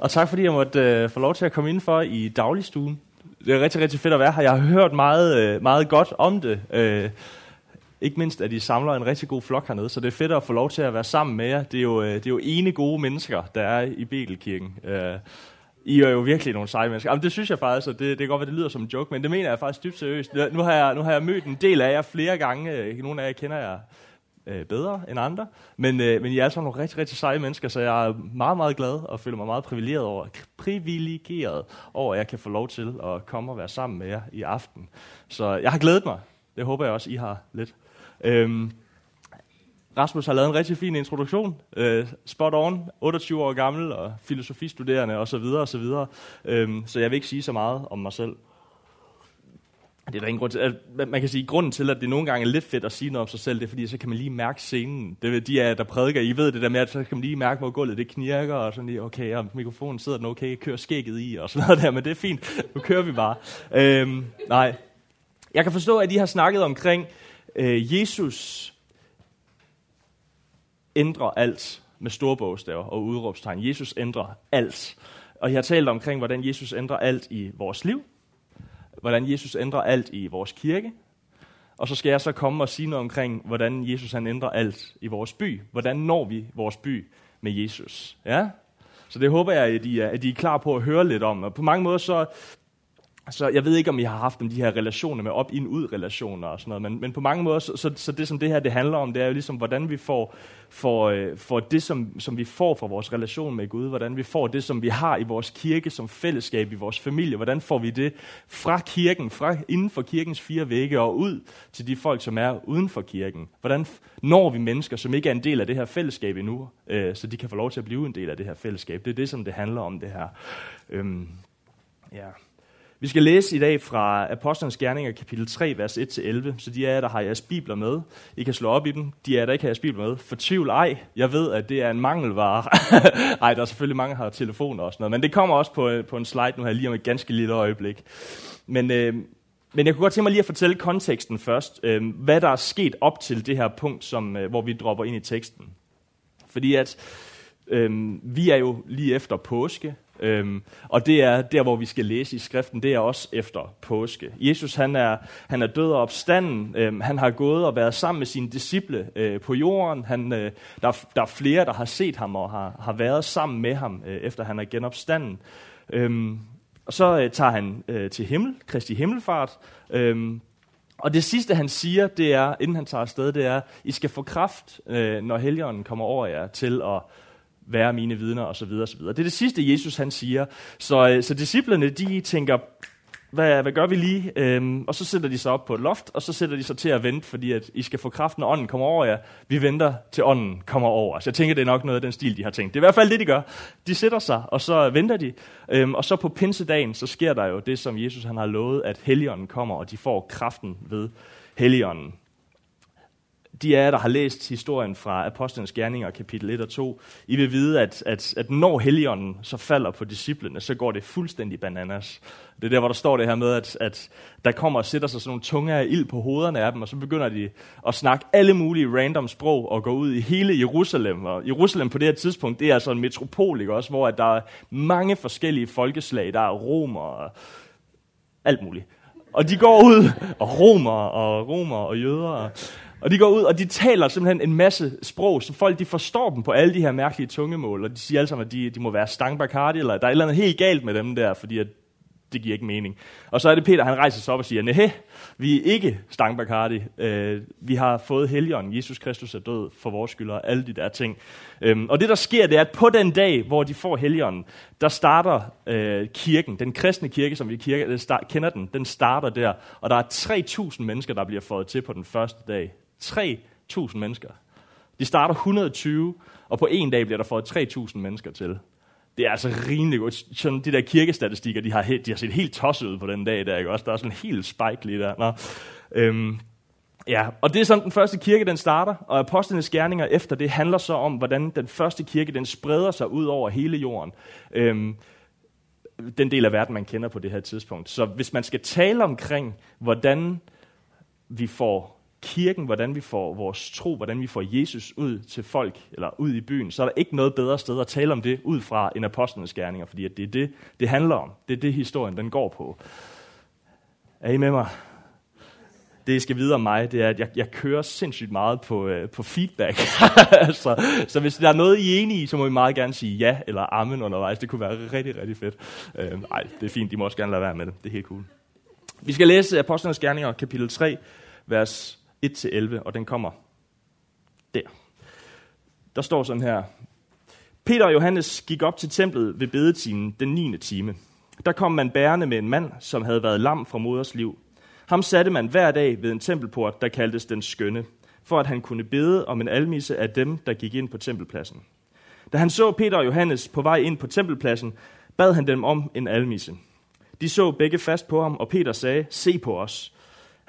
og tak fordi jeg måtte øh, få lov til at komme ind for i dagligstuen. Det er rigtig, rigtig fedt at være her. Jeg har hørt meget, øh, meget godt om det. Øh, ikke mindst, at I samler en rigtig god flok hernede, så det er fedt at få lov til at være sammen med jer. Det er jo, øh, det er jo ene gode mennesker, der er i Betelkirken. Øh, I er jo virkelig nogle seje mennesker. Jamen, det synes jeg faktisk, og det, det kan godt være, det lyder som en joke, men det mener jeg faktisk dybt seriøst. Nu har jeg, nu har jeg mødt en del af jer flere gange. Øh, nogle af jer kender jeg øh, bedre end andre. Men, øh, men I er altså nogle rigtig, rigtig seje mennesker, så jeg er meget, meget glad og føler mig meget privilegeret over, privilegeret over, at jeg kan få lov til at komme og være sammen med jer i aften. Så jeg har glædet mig. Det håber jeg også, I har lidt. Øhm, Rasmus har lavet en rigtig fin introduktion. Øh, spot on, 28 år gammel og filosofistuderende osv. osv. Øhm, så jeg vil ikke sige så meget om mig selv. Det er der ingen grund til. At, man kan sige, at grunden til, at det nogle gange er lidt fedt at sige noget om sig selv, det er, fordi så kan man lige mærke scenen. Det er de af der prædiker, I ved det der med, at så kan man lige mærke, hvor gulvet det knirker, og sådan lige, okay, og mikrofonen sidder den okay, kører skægget i, og sådan noget der, men det er fint. Nu kører vi bare. Øhm, nej. Jeg kan forstå, at I har snakket omkring øh, Jesus ændrer alt med store bogstaver og udråbstegn. Jesus ændrer alt. Og jeg har talt omkring, hvordan Jesus ændrer alt i vores liv, hvordan Jesus ændrer alt i vores kirke, og så skal jeg så komme og sige noget omkring, hvordan Jesus han ændrer alt i vores by. Hvordan når vi vores by med Jesus? Ja? Så det håber jeg, at I er, at I er klar på at høre lidt om. Og på mange måder så så jeg ved ikke, om I har haft de her relationer med op-ind-ud-relationer og sådan noget, men, men på mange måder, så, så, så det som det her det handler om, det er jo ligesom, hvordan vi får, får, øh, får det, som, som vi får fra vores relation med Gud, hvordan vi får det, som vi har i vores kirke, som fællesskab i vores familie, hvordan får vi det fra kirken, fra inden for kirkens fire vægge og ud til de folk, som er uden for kirken. Hvordan når vi mennesker, som ikke er en del af det her fællesskab endnu, øh, så de kan få lov til at blive en del af det her fællesskab. Det er det, som det handler om, det her. Øhm, ja. Vi skal læse i dag fra Apostlenes Gerninger, kapitel 3, vers 1-11. Så de af jer, der har jeres bibler med, I kan slå op i dem. De af jer, der ikke har jeres bibler med, fortvivl ej. Jeg ved, at det er en mangelvare. Ej, der er selvfølgelig mange, der har telefoner og sådan noget. Men det kommer også på, øh, på en slide nu her, lige om et ganske lille øjeblik. Men, øh, men jeg kunne godt tænke mig lige at fortælle konteksten først. Øh, hvad der er sket op til det her punkt, som, øh, hvor vi dropper ind i teksten. Fordi at øh, vi er jo lige efter påske. Øhm, og det er der, hvor vi skal læse i skriften, det er også efter påske. Jesus han er, han er død og opstanden. Øhm, han har gået og været sammen med sine disciple øh, på jorden. Han, øh, der, der er flere, der har set ham og har, har været sammen med ham, øh, efter han er genopstanden. Øhm, og så øh, tager han øh, til himmel, Kristi himmelfart. Øhm, og det sidste, han siger, det er, inden han tager afsted, det er, I skal få kraft, øh, når helgenen kommer over jer, til at være mine vidner osv. osv. Det er det sidste, Jesus han siger. Så, øh, så disciplerne, de tænker, hvad, hvad gør vi lige? Øhm, og så sætter de sig op på et loft, og så sætter de sig til at vente, fordi at I skal få kraften, og ånden kommer over jer. Vi venter til ånden kommer over. Så jeg tænker, det er nok noget af den stil, de har tænkt. Det er i hvert fald det, de gør. De sætter sig, og så venter de. Øhm, og så på pinsedagen, så sker der jo det, som Jesus han har lovet, at Helligånden kommer, og de får kraften ved Helligånden de af jer, der har læst historien fra Apostlenes Gerninger, kapitel 1 og 2, I vil vide, at, at, at når heligånden så falder på disciplene, så går det fuldstændig bananas. Det er der, hvor der står det her med, at, at der kommer og sætter sig sådan nogle tunge af ild på hovederne af dem, og så begynder de at snakke alle mulige random sprog og gå ud i hele Jerusalem. Og Jerusalem på det her tidspunkt, det er altså en metropol, ikke også, hvor at der er mange forskellige folkeslag. Der er romer og alt muligt. Og de går ud, og romer og romer og jøder. Og, og de går ud, og de taler simpelthen en masse sprog, så folk de forstår dem på alle de her mærkelige tungemål, og de siger alle sammen, at de, de må være stangbakardi, eller der er et eller andet helt galt med dem der, fordi at det giver ikke mening. Og så er det Peter, han rejser sig op og siger, nej, vi er ikke stangbakardi. Øh, vi har fået helgen. Jesus Kristus er død for vores skyld, og alle de der ting. Øhm, og det, der sker, det er, at på den dag, hvor de får helgen, der starter øh, kirken, den kristne kirke, som vi kirke, start, kender den, den starter der. Og der er 3.000 mennesker, der bliver fået til på den første dag. 3.000 mennesker. De starter 120, og på en dag bliver der fået 3.000 mennesker til. Det er altså rimelig godt. Sådan de der kirkestatistikker, de har, de har set helt tosset ud på den dag der, ikke også? Der er sådan en helt spike lige der. Nå. Øhm, ja, og det er sådan, den første kirke, den starter, og apostlenes gerninger efter det handler så om, hvordan den første kirke, den spreder sig ud over hele jorden. Øhm, den del af verden, man kender på det her tidspunkt. Så hvis man skal tale omkring, hvordan vi får kirken, hvordan vi får vores tro, hvordan vi får Jesus ud til folk, eller ud i byen, så er der ikke noget bedre sted at tale om det ud fra en apostlenes gerninger, fordi at det er det, det handler om. Det er det, historien den går på. Er I med mig? det, I skal vide om mig, det er, at jeg, jeg kører sindssygt meget på, øh, på feedback. så, så hvis der er noget, I er enige i, så må I meget gerne sige ja eller amen undervejs. Det kunne være rigtig, rigtig fedt. Øh, ej, det er fint. De må også gerne lade være med det. Det er helt cool. Vi skal læse Apostlenes Gerninger, kapitel 3, vers 1-11, og den kommer der. Der står sådan her. Peter og Johannes gik op til templet ved bedetimen den 9. time. Der kom man bærende med en mand, som havde været lam fra moders liv. Ham satte man hver dag ved en tempelport, der kaldtes den skønne, for at han kunne bede om en almisse af dem, der gik ind på tempelpladsen. Da han så Peter og Johannes på vej ind på tempelpladsen, bad han dem om en almisse. De så begge fast på ham, og Peter sagde, se på os.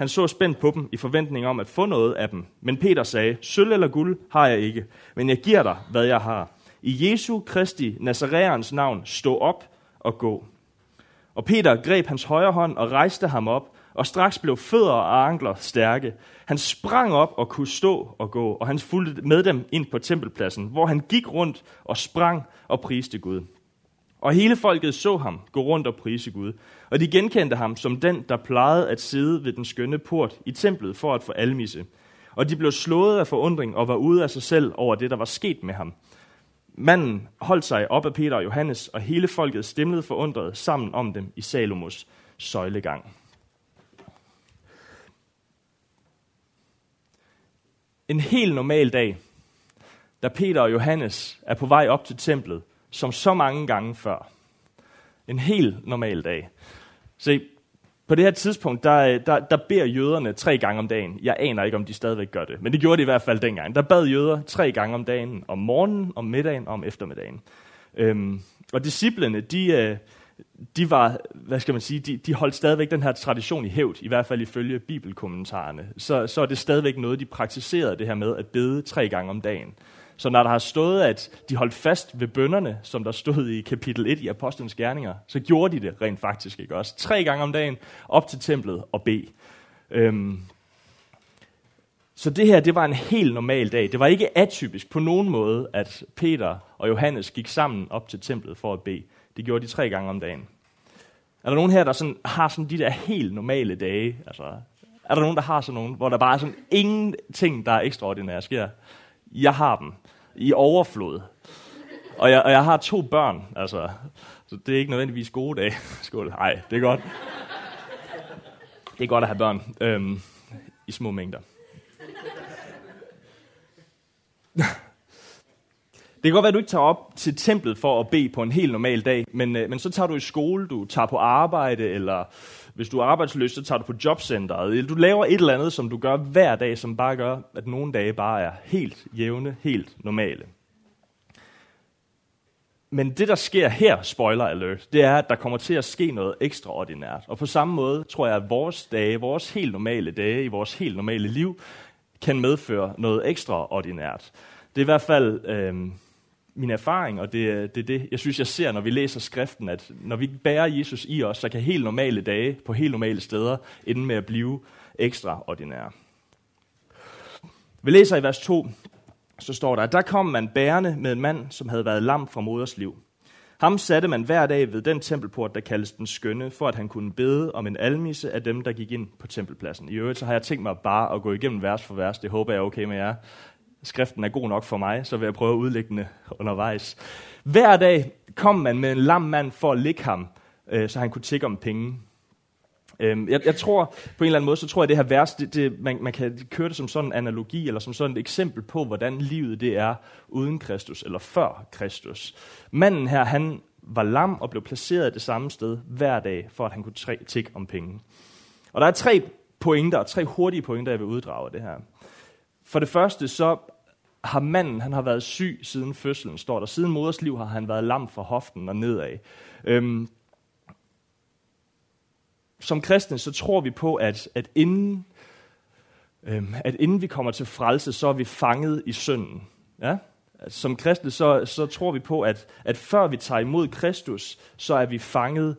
Han så spændt på dem i forventning om at få noget af dem. Men Peter sagde, sølv eller guld har jeg ikke, men jeg giver dig, hvad jeg har. I Jesu Kristi Nazareans navn, stå op og gå. Og Peter greb hans højre hånd og rejste ham op, og straks blev fødder og ankler stærke. Han sprang op og kunne stå og gå, og han fulgte med dem ind på tempelpladsen, hvor han gik rundt og sprang og priste Gud. Og hele folket så ham gå rundt og prise Gud, og de genkendte ham som den, der plejede at sidde ved den skønne port i templet for at få almisse. Og de blev slået af forundring og var ude af sig selv over det, der var sket med ham. Manden holdt sig op af Peter og Johannes, og hele folket stemlede forundret sammen om dem i Salomos søjlegang. en helt normal dag, da Peter og Johannes er på vej op til templet, som så mange gange før. En helt normal dag. Se, på det her tidspunkt, der, øh, der, der beder jøderne tre gange om dagen. Jeg aner ikke, om de stadigvæk gør det, men det gjorde de i hvert fald dengang. Der bad jøder tre gange om dagen, om morgenen, om middagen og om eftermiddagen. Øhm, og disciplene, de, øh, de var, hvad skal man sige, de, de holdt stadigvæk den her tradition i hævd, i hvert fald ifølge bibelkommentarerne. Så, så er det stadigvæk noget, de praktiserede det her med at bede tre gange om dagen. Så når der har stået, at de holdt fast ved bønderne, som der stod i kapitel 1 i Apostlenes Gerninger, så gjorde de det rent faktisk ikke også. Tre gange om dagen op til templet og bede. Øhm, så det her, det var en helt normal dag. Det var ikke atypisk på nogen måde, at Peter og Johannes gik sammen op til templet for at bede. Det gjorde de tre gange om dagen. Er der nogen her, der sådan, har sådan de der helt normale dage? Altså, er der nogen, der har sådan nogen, hvor der bare er sådan ingenting, der er ekstraordinært sker? Jeg har dem i overflod. Og jeg, og jeg har to børn, altså, så det er ikke nødvendigvis gode dage. Skål. Nej, det er godt. Det er godt at have børn øhm, i små mængder. Det kan godt være, at du ikke tager op til templet for at bede på en helt normal dag, men, øh, men så tager du i skole, du tager på arbejde, eller hvis du er arbejdsløs, så tager du på jobcentret. Eller du laver et eller andet, som du gør hver dag, som bare gør, at nogle dage bare er helt jævne, helt normale. Men det, der sker her, spoiler alert, det er, at der kommer til at ske noget ekstraordinært. Og på samme måde tror jeg, at vores dage, vores helt normale dage i vores helt normale liv, kan medføre noget ekstraordinært. Det er i hvert fald øh, min erfaring, og det øh, er det, det, jeg synes, jeg ser, når vi læser skriften, at når vi bærer Jesus i os, så kan helt normale dage på helt normale steder ende med at blive ekstraordinære. Vi læser i vers 2, så står der, at der kom man bærende med en mand, som havde været lam fra moders liv. Ham satte man hver dag ved den tempelport, der kaldes den skønne, for at han kunne bede om en almisse af dem, der gik ind på tempelpladsen. I øvrigt så har jeg tænkt mig bare at gå igennem vers for vers. Det håber jeg er okay med jer skriften er god nok for mig, så vil jeg prøve at udlægge den øh, undervejs. Hver dag kom man med en lam mand for at ligge ham, øh, så han kunne tikke om penge. Øhm, jeg, jeg tror, på en eller anden måde, så tror jeg, at det her vers, det, det, man, man kan køre det som sådan en analogi, eller som sådan et eksempel på, hvordan livet det er uden Kristus, eller før Kristus. Manden her, han var lam og blev placeret det samme sted hver dag, for at han kunne tikke om penge. Og der er tre pointer, tre hurtige pointer, jeg vil uddrage af det her. For det første, så har manden, han har været syg siden fødslen, står der. Siden moders liv har han været lam fra hoften og nedad. Øhm, som kristne, så tror vi på, at, at, inden, øhm, at inden vi kommer til frelse, så er vi fanget i synden. Ja? Som kristne, så, så tror vi på, at, at før vi tager imod Kristus, så er vi fanget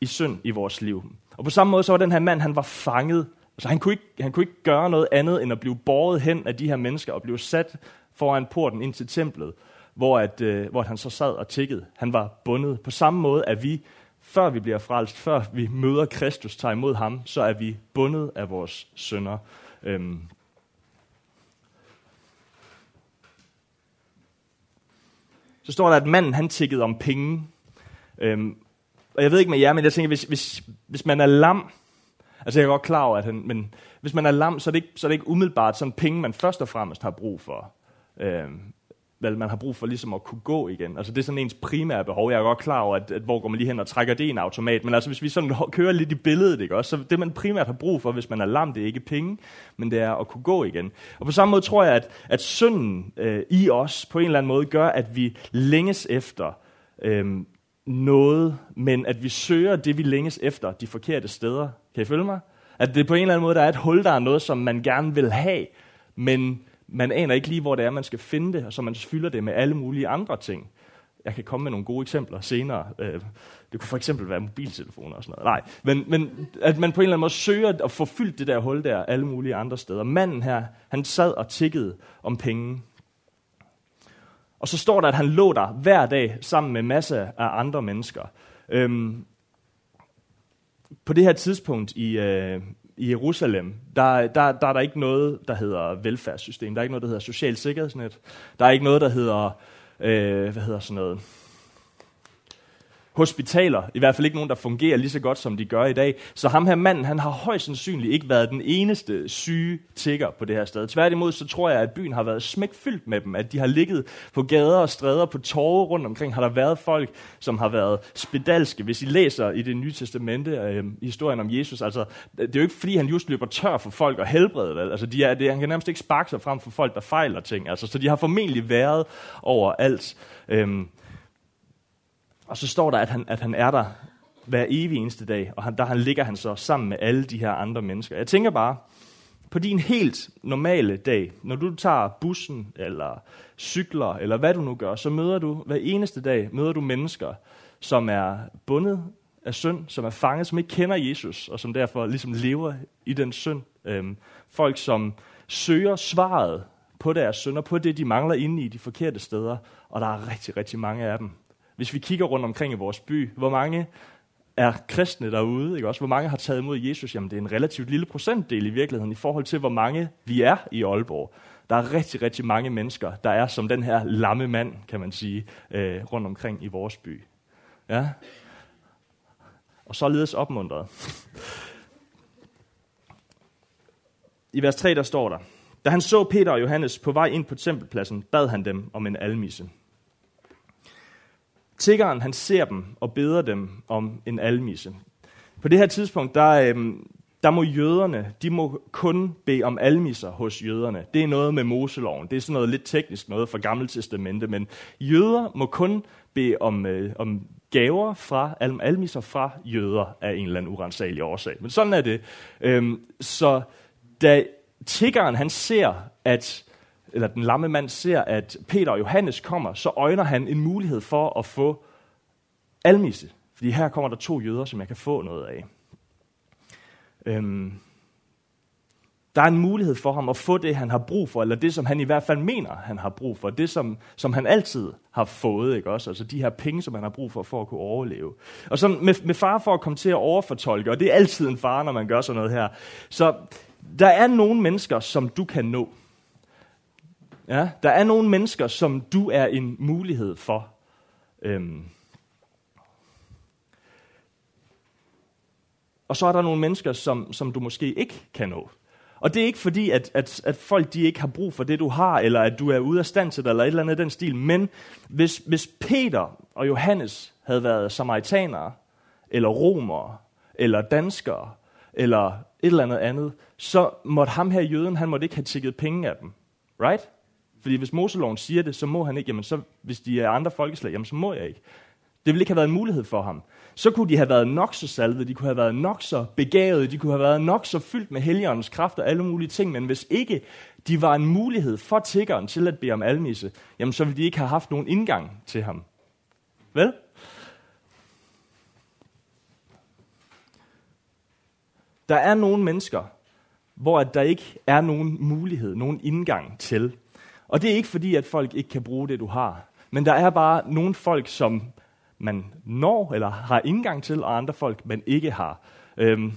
i synd i vores liv. Og på samme måde, så var den her mand, han var fanget Så han kunne, ikke, han kunne ikke gøre noget andet, end at blive båret hen af de her mennesker og blive sat foran porten ind til templet, hvor, at, øh, hvor han så sad og tikkede. Han var bundet. På samme måde at vi, før vi bliver frelst, før vi møder Kristus, tager imod ham, så er vi bundet af vores sønder. Øhm. Så står der, at manden han tikkede om penge. Øhm, og jeg ved ikke med jer, men jeg tænker, hvis, hvis, hvis man er lam, altså jeg er godt klar over, at han, men hvis man er lam, så er, det ikke, så er det ikke umiddelbart sådan penge, man først og fremmest har brug for. Øh, vel, man har brug for ligesom at kunne gå igen. Altså det er sådan ens primære behov. Jeg er godt klar over, at, at hvor går man lige hen og trækker det i en automat. Men altså hvis vi sådan kører lidt i billedet, ikke også, så det man primært har brug for, hvis man er lam, det er ikke penge, men det er at kunne gå igen. Og på samme måde tror jeg, at, at synden øh, i os på en eller anden måde gør, at vi længes efter øh, noget, men at vi søger det, vi længes efter de forkerte steder. Kan I følge mig? At det på en eller anden måde, der er et hul, der er noget, som man gerne vil have, men man aner ikke lige, hvor det er, man skal finde det, og så man fylder det med alle mulige andre ting. Jeg kan komme med nogle gode eksempler senere. Øh, det kunne for eksempel være mobiltelefoner og sådan noget. Nej, men, men at man på en eller anden måde søger at få fyldt det der hul der alle mulige andre steder. Manden her, han sad og tikkede om penge. Og så står der, at han lå der hver dag sammen med masser af andre mennesker. Øhm, på det her tidspunkt i, øh, i Jerusalem, der, der, der er der ikke noget, der hedder velfærdssystem. Der er ikke noget, der hedder social sikkerhedsnet. Der er ikke noget, der hedder, øh, hvad hedder sådan noget, hospitaler, i hvert fald ikke nogen, der fungerer lige så godt, som de gør i dag. Så ham her manden, han har højst sandsynligt ikke været den eneste syge tigger på det her sted. Tværtimod, så tror jeg, at byen har været smækfyldt med dem, at de har ligget på gader og stræder, på torve rundt omkring, har der været folk, som har været spedalske. Hvis I læser i det nye testamente, øh, historien om Jesus, altså, det er jo ikke fordi, han just løber tør for folk og helbrede, vel? Altså, de er, det, han kan nærmest ikke sparke sig frem for folk, der fejler ting. Altså, så de har formentlig været overalt. Øhm, og så står der, at han, at han er der hver evig eneste dag, og han, der han ligger han så sammen med alle de her andre mennesker. Jeg tænker bare, på din helt normale dag, når du tager bussen, eller cykler, eller hvad du nu gør, så møder du hver eneste dag, møder du mennesker, som er bundet af synd, som er fanget, som ikke kender Jesus, og som derfor ligesom lever i den synd. Øhm, folk, som søger svaret på deres synder, på det, de mangler inde i de forkerte steder, og der er rigtig, rigtig mange af dem. Hvis vi kigger rundt omkring i vores by, hvor mange er kristne derude, ikke også? Hvor mange har taget imod Jesus? Jamen, det er en relativt lille procentdel i virkeligheden i forhold til, hvor mange vi er i Aalborg. Der er rigtig, rigtig mange mennesker, der er som den her lamme mand, kan man sige, øh, rundt omkring i vores by. Ja? Og således opmuntret. I vers 3, der står der, da han så Peter og Johannes på vej ind på tempelpladsen, bad han dem om en almisse. Tiggeren, han ser dem og beder dem om en almisse. På det her tidspunkt, der, øhm, der må jøderne, de må kun bede om almisser hos jøderne. Det er noget med Moseloven. Det er sådan noget lidt teknisk noget fra Gamle Testamente, men jøder må kun bede om, øh, om gaver fra, almisser fra jøder af en eller anden urensagelig årsag. Men sådan er det. Øhm, så da tiggeren, han ser, at eller den lamme mand ser, at Peter og Johannes kommer, så øjner han en mulighed for at få almisse. Fordi her kommer der to jøder, som jeg kan få noget af. Øhm, der er en mulighed for ham at få det, han har brug for, eller det, som han i hvert fald mener, han har brug for. Det, som, som han altid har fået, ikke også? Altså de her penge, som han har brug for, for at kunne overleve. Og så med, med far for at komme til at overfortolke, og det er altid en far, når man gør sådan noget her. Så der er nogle mennesker, som du kan nå. Ja, der er nogle mennesker, som du er en mulighed for. Øhm. Og så er der nogle mennesker, som, som du måske ikke kan nå. Og det er ikke fordi, at, at, at folk de ikke har brug for det, du har, eller at du er ude af stand til det, eller et eller andet i den stil. Men hvis, hvis Peter og Johannes havde været samaritanere, eller romere, eller danskere, eller et eller andet andet, så måtte ham her jøden, han måtte ikke have tækket penge af dem. Right? Fordi hvis Moseloven siger det, så må han ikke. Jamen så, hvis de er andre folkeslag, jamen så må jeg ikke. Det ville ikke have været en mulighed for ham. Så kunne de have været nok så salvede, de kunne have været nok så begavede, de kunne have været nok så fyldt med helligåndens kraft og alle mulige ting, men hvis ikke de var en mulighed for tiggeren til at bede om almisse, jamen så ville de ikke have haft nogen indgang til ham. Vel? Der er nogle mennesker, hvor at der ikke er nogen mulighed, nogen indgang til. Og det er ikke fordi, at folk ikke kan bruge det, du har. Men der er bare nogle folk, som man når eller har indgang til, og andre folk, man ikke har. Øhm,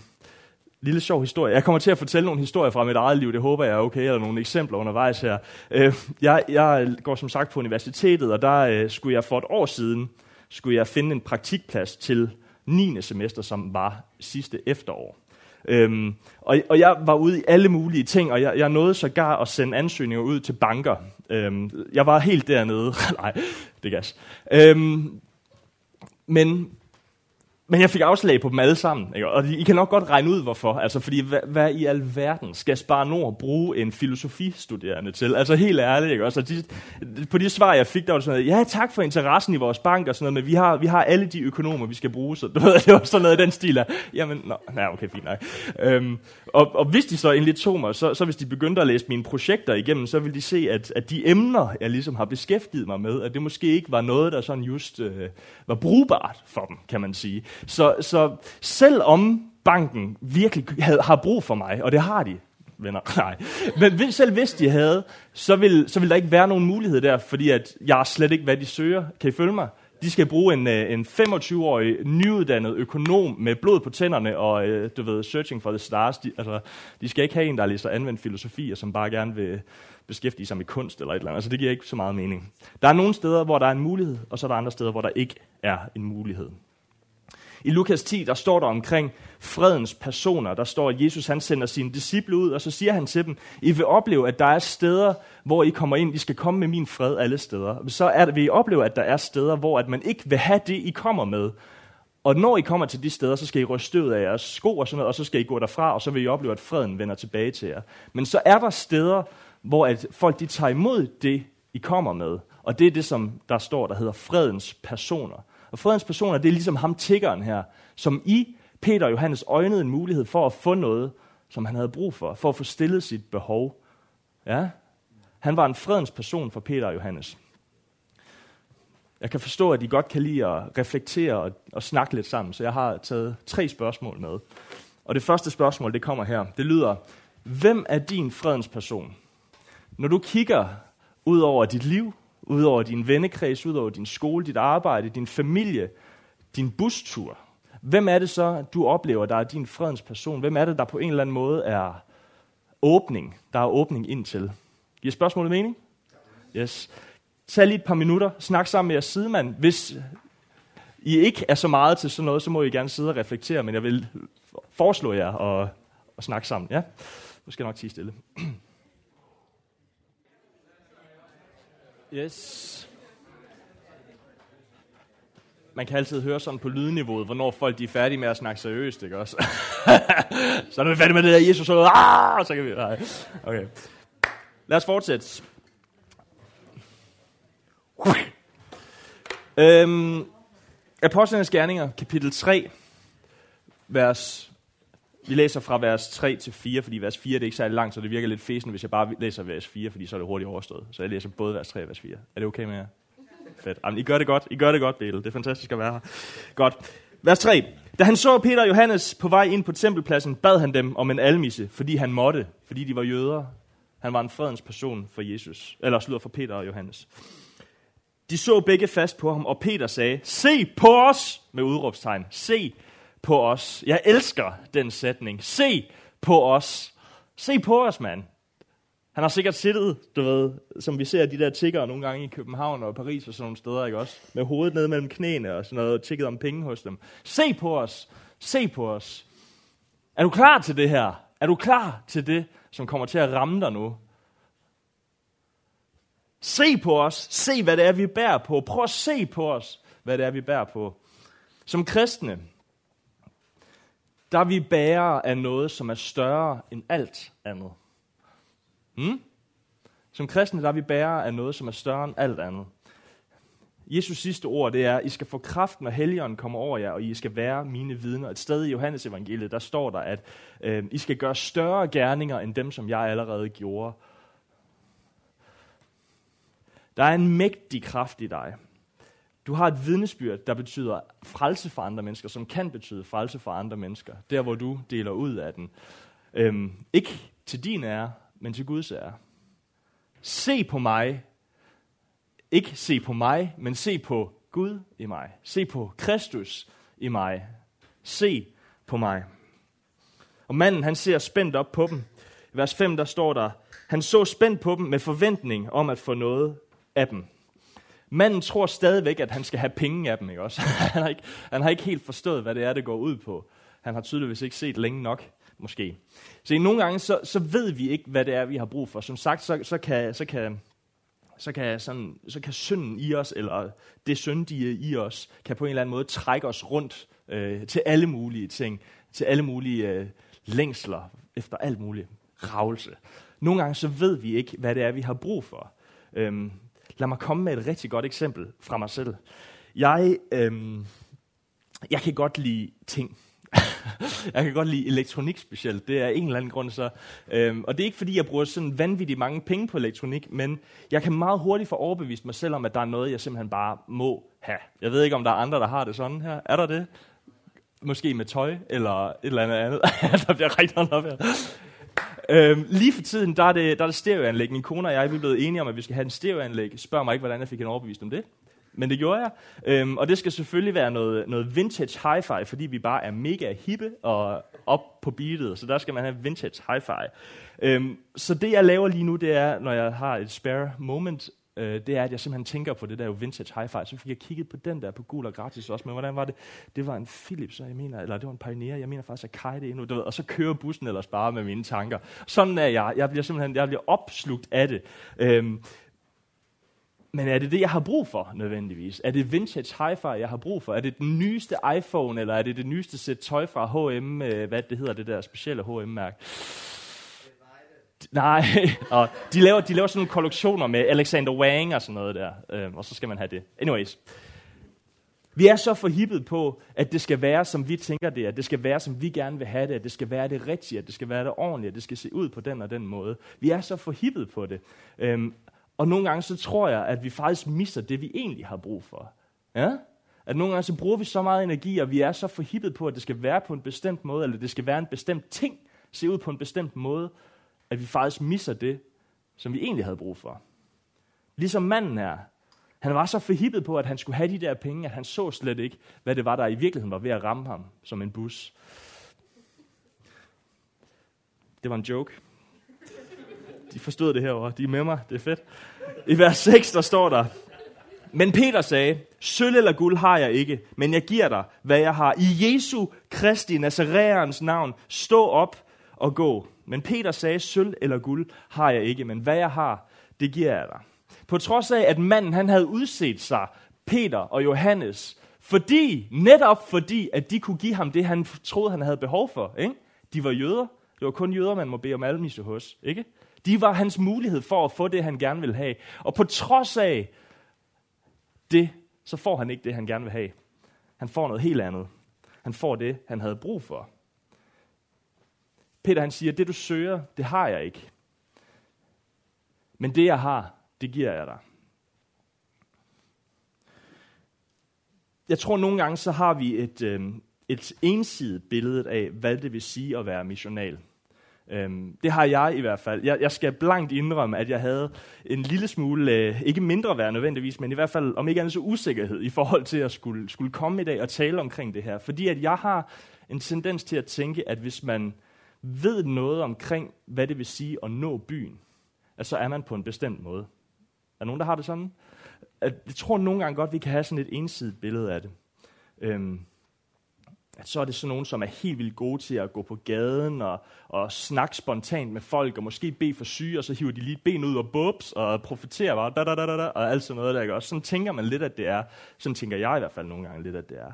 lille sjov historie. Jeg kommer til at fortælle nogle historier fra mit eget liv. Det håber jeg er okay, eller nogle eksempler undervejs her. Øh, jeg, jeg går som sagt på universitetet, og der øh, skulle jeg for et år siden skulle jeg finde en praktikplads til 9. semester, som var sidste efterår. Øhm, og, og jeg var ude i alle mulige ting, og jeg, jeg nåede sågar at sende ansøgninger ud til banker. Øhm, jeg var helt dernede. Nej, det gas. Øhm, men men jeg fik afslag på dem alle sammen. Ikke? Og I kan nok godt regne ud, hvorfor. Altså, fordi hvad, hvad i alverden skal Spar Nord bruge en filosofistuderende til? Altså helt ærligt. Ikke? Altså, de, på de svar, jeg fik, der var sådan noget, ja tak for interessen i vores bank og sådan noget, men vi har, vi har alle de økonomer, vi skal bruge. Så du ved, det var sådan noget i den stil af, jamen, nå, nej, okay, fint nok. Øhm, og, og hvis de så endelig tog mig, så, så hvis de begyndte at læse mine projekter igennem, så ville de se, at, at de emner, jeg ligesom har beskæftiget mig med, at det måske ikke var noget, der sådan just øh, var brugbart for dem, kan man sige. Så, så selvom banken virkelig havde, har brug for mig, og det har de, venner, nej. Men selv hvis de havde, så vil, så vil der ikke være nogen mulighed der, fordi at jeg er slet ikke, hvad de søger. Kan I følge mig? De skal bruge en, øh, en 25-årig nyuddannet økonom med blod på tænderne og, øh, du ved, searching for the stars. De, altså, de skal ikke have en, der læser anvendt filosofi, og som bare gerne vil beskæftige sig med kunst eller et eller andet. Altså, det giver ikke så meget mening. Der er nogle steder, hvor der er en mulighed, og så er der andre steder, hvor der ikke er en mulighed. I Lukas 10, der står der omkring fredens personer, der står, at Jesus han sender sine disciple ud, og så siger han til dem, I vil opleve, at der er steder, hvor I kommer ind, I skal komme med min fred alle steder. Så er det, vil I opleve, at der er steder, hvor at man ikke vil have det, I kommer med. Og når I kommer til de steder, så skal I ryste støvet af jeres sko og sådan noget, og så skal I gå derfra, og så vil I opleve, at freden vender tilbage til jer. Men så er der steder, hvor at folk de tager imod det, I kommer med. Og det er det, som der står, der hedder fredens personer. Og fredens personer, det er ligesom ham tiggeren her, som i Peter og Johannes øjnede en mulighed for at få noget, som han havde brug for, for at få stillet sit behov. Ja? Han var en fredens person for Peter og Johannes. Jeg kan forstå, at I godt kan lide at reflektere og, og snakke lidt sammen, så jeg har taget tre spørgsmål med. Og det første spørgsmål, det kommer her. Det lyder, hvem er din fredens person? Når du kigger ud over dit liv, ud over din vennekreds, ud over din skole, dit arbejde, din familie, din bustur. Hvem er det så, du oplever, der er din fredens person? Hvem er det, der på en eller anden måde er åbning? Der er åbning ind til. Giver spørgsmålet mening? Yes. Tag lige et par minutter, snak sammen med jeres sidemand. Hvis I ikke er så meget til sådan noget, så må I gerne sidde og reflektere, men jeg vil foreslå jer at, at snakke sammen. Ja? Nu skal jeg nok tige stille. Yes. Man kan altid høre sådan på lydniveauet, hvornår folk de er færdige med at snakke seriøst, ikke også? så er vi færdige med det der Jesus, så, ah, så kan vi... Nej. Okay. Lad os fortsætte. Øhm, Apostlenes Gerninger, kapitel 3, vers vi læser fra vers 3 til 4, fordi vers 4 det er ikke særlig langt, så det virker lidt fæsende, hvis jeg bare læser vers 4, fordi så er det hurtigt overstået. Så jeg læser både vers 3 og vers 4. Er det okay med jer? Fedt. Jamen, I gør det godt. I gør det godt, Bæle. Det er fantastisk at være her. Godt. Vers 3. Da han så Peter og Johannes på vej ind på tempelpladsen, bad han dem om en almisse, fordi han måtte, fordi de var jøder. Han var en fredens person for Jesus, eller slutter for Peter og Johannes. De så begge fast på ham, og Peter sagde, se på os, med udråbstegn. Se på os. Jeg elsker den sætning. Se på os. Se på os, mand. Han har sikkert siddet, du ved, som vi ser de der tiggere nogle gange i København og Paris og sådan nogle steder, ikke også? Med hovedet ned mellem knæene og sådan noget, og tigget om penge hos dem. Se på os. Se på os. Er du klar til det her? Er du klar til det, som kommer til at ramme dig nu? Se på os. Se, hvad det er, vi bærer på. Prøv at se på os, hvad det er, vi bærer på. Som kristne, der er vi bærere af noget, som er større end alt andet. Hmm? Som kristne, der er vi bærere af noget, som er større end alt andet. Jesus sidste ord, det er, I skal få kraft, når Helligånden kommer over jer, og I skal være mine vidner. Et sted i Johannes evangeliet, der står der, at øh, I skal gøre større gerninger, end dem, som jeg allerede gjorde. Der er en mægtig kraft i dig. Du har et vidnesbyrd, der betyder frelse for andre mennesker, som kan betyde frelse for andre mennesker. Der, hvor du deler ud af den. Øhm, ikke til din ære, men til Guds ære. Se på mig. Ikke se på mig, men se på Gud i mig. Se på Kristus i mig. Se på mig. Og manden, han ser spændt op på dem. I vers 5, der står der, han så spændt på dem med forventning om at få noget af dem. Manden tror stadigvæk, at han skal have penge af dem, ikke også? Han har ikke, han har ikke helt forstået, hvad det er, det går ud på. Han har tydeligvis ikke set længe nok, måske. Så nogle gange, så, så ved vi ikke, hvad det er, vi har brug for. Som sagt, så, så kan, så kan så kan, sådan, så kan synden i os, eller det syndige i os, kan på en eller anden måde trække os rundt øh, til alle mulige ting, til alle mulige øh, længsler, efter alt muligt ravelse. Nogle gange så ved vi ikke, hvad det er, vi har brug for. Øhm, lad mig komme med et rigtig godt eksempel fra mig selv. Jeg, øhm, jeg kan godt lide ting. jeg kan godt lide elektronik specielt. Det er en eller anden grund så. Øhm, og det er ikke fordi, jeg bruger sådan vanvittigt mange penge på elektronik, men jeg kan meget hurtigt få overbevist mig selv om, at der er noget, jeg simpelthen bare må have. Jeg ved ikke, om der er andre, der har det sådan her. Er der det? Måske med tøj, eller et eller andet andet. der bliver rigtig op her. Øhm, lige for tiden, der er det, der er det stereoanlæg. Min kone og jeg er blevet enige om, at vi skal have en stereoanlæg. Spørg mig ikke, hvordan jeg fik hende overbevist om det. Men det gjorde jeg. Øhm, og det skal selvfølgelig være noget, noget vintage hi-fi, fordi vi bare er mega hippe og op på beatet. Så der skal man have vintage hi-fi. Øhm, så det jeg laver lige nu, det er, når jeg har et spare moment, øh, det er, at jeg simpelthen tænker på det der vintage hi-fi. Så fik jeg kigget på den der på gul og gratis også. Men hvordan var det? Det var en Philips, jeg mener, eller det var en Pioneer. Jeg mener faktisk, at Kai det endnu. Du ved, og så kører bussen ellers bare med mine tanker. Sådan er jeg. Jeg bliver simpelthen jeg bliver opslugt af det. Øhm, men er det det, jeg har brug for nødvendigvis? Er det vintage hi-fi, jeg har brug for? Er det den nyeste iPhone, eller er det det nyeste sæt tøj fra H&M, øh, hvad det hedder, det der specielle H&M-mærke? Nej, og de laver, de laver sådan nogle kollektioner med Alexander Wang og sådan noget der, øh, og så skal man have det. Anyways. Vi er så forhippet på, at det skal være, som vi tænker det, at det skal være, som vi gerne vil have det, at det skal være det rigtige, at det skal være det ordentlige, at det skal se ud på den og den måde. Vi er så forhippet på det. Øhm, og nogle gange så tror jeg, at vi faktisk misser det, vi egentlig har brug for. Ja? At nogle gange så bruger vi så meget energi, og vi er så forhippet på, at det skal være på en bestemt måde, eller det skal være en bestemt ting, se ud på en bestemt måde, at vi faktisk misser det, som vi egentlig havde brug for. Ligesom manden her. Han var så forhippet på, at han skulle have de der penge, at han så slet ikke, hvad det var, der i virkeligheden var ved at ramme ham som en bus. Det var en joke. De forstod det herovre. De er med mig. Det er fedt. I vers 6, der står der, men Peter sagde, sølv eller guld har jeg ikke, men jeg giver dig, hvad jeg har. I Jesu Kristi Nazareans navn, stå op og gå. Men Peter sagde, sølv eller guld har jeg ikke, men hvad jeg har, det giver jeg dig. På trods af, at manden han havde udset sig, Peter og Johannes, fordi, netop fordi, at de kunne give ham det, han troede, han havde behov for. Ikke? De var jøder. Det var kun jøder, man må bede om almisse hos. Ikke? De var hans mulighed for at få det, han gerne ville have. Og på trods af det, så får han ikke det, han gerne vil have. Han får noget helt andet. Han får det, han havde brug for. Peter han siger, det du søger, det har jeg ikke. Men det jeg har, det giver jeg dig. Jeg tror nogle gange, så har vi et, øh, et ensidigt billede af, hvad det vil sige at være missional. Øhm, det har jeg i hvert fald. Jeg, jeg skal blankt indrømme, at jeg havde en lille smule, øh, ikke mindre værd nødvendigvis, men i hvert fald om ikke andet så usikkerhed i forhold til at skulle, skulle komme i dag og tale omkring det her. Fordi at jeg har en tendens til at tænke, at hvis man ved noget omkring, hvad det vil sige at nå byen, at så er man på en bestemt måde. Er der nogen, der har det sådan? At jeg tror nogle gange godt, vi kan have sådan et ensidigt billede af det. Øhm, at så er det sådan nogen, som er helt vildt gode til at gå på gaden og, og snakke spontant med folk, og måske bede for syge, og så hiver de lige et ben ud og bubs, og profiterer bare, da, da, da, da, da, og alt sådan noget der. Ikke? Også sådan tænker man lidt, at det er. Sådan tænker jeg i hvert fald nogle gange lidt, at det er.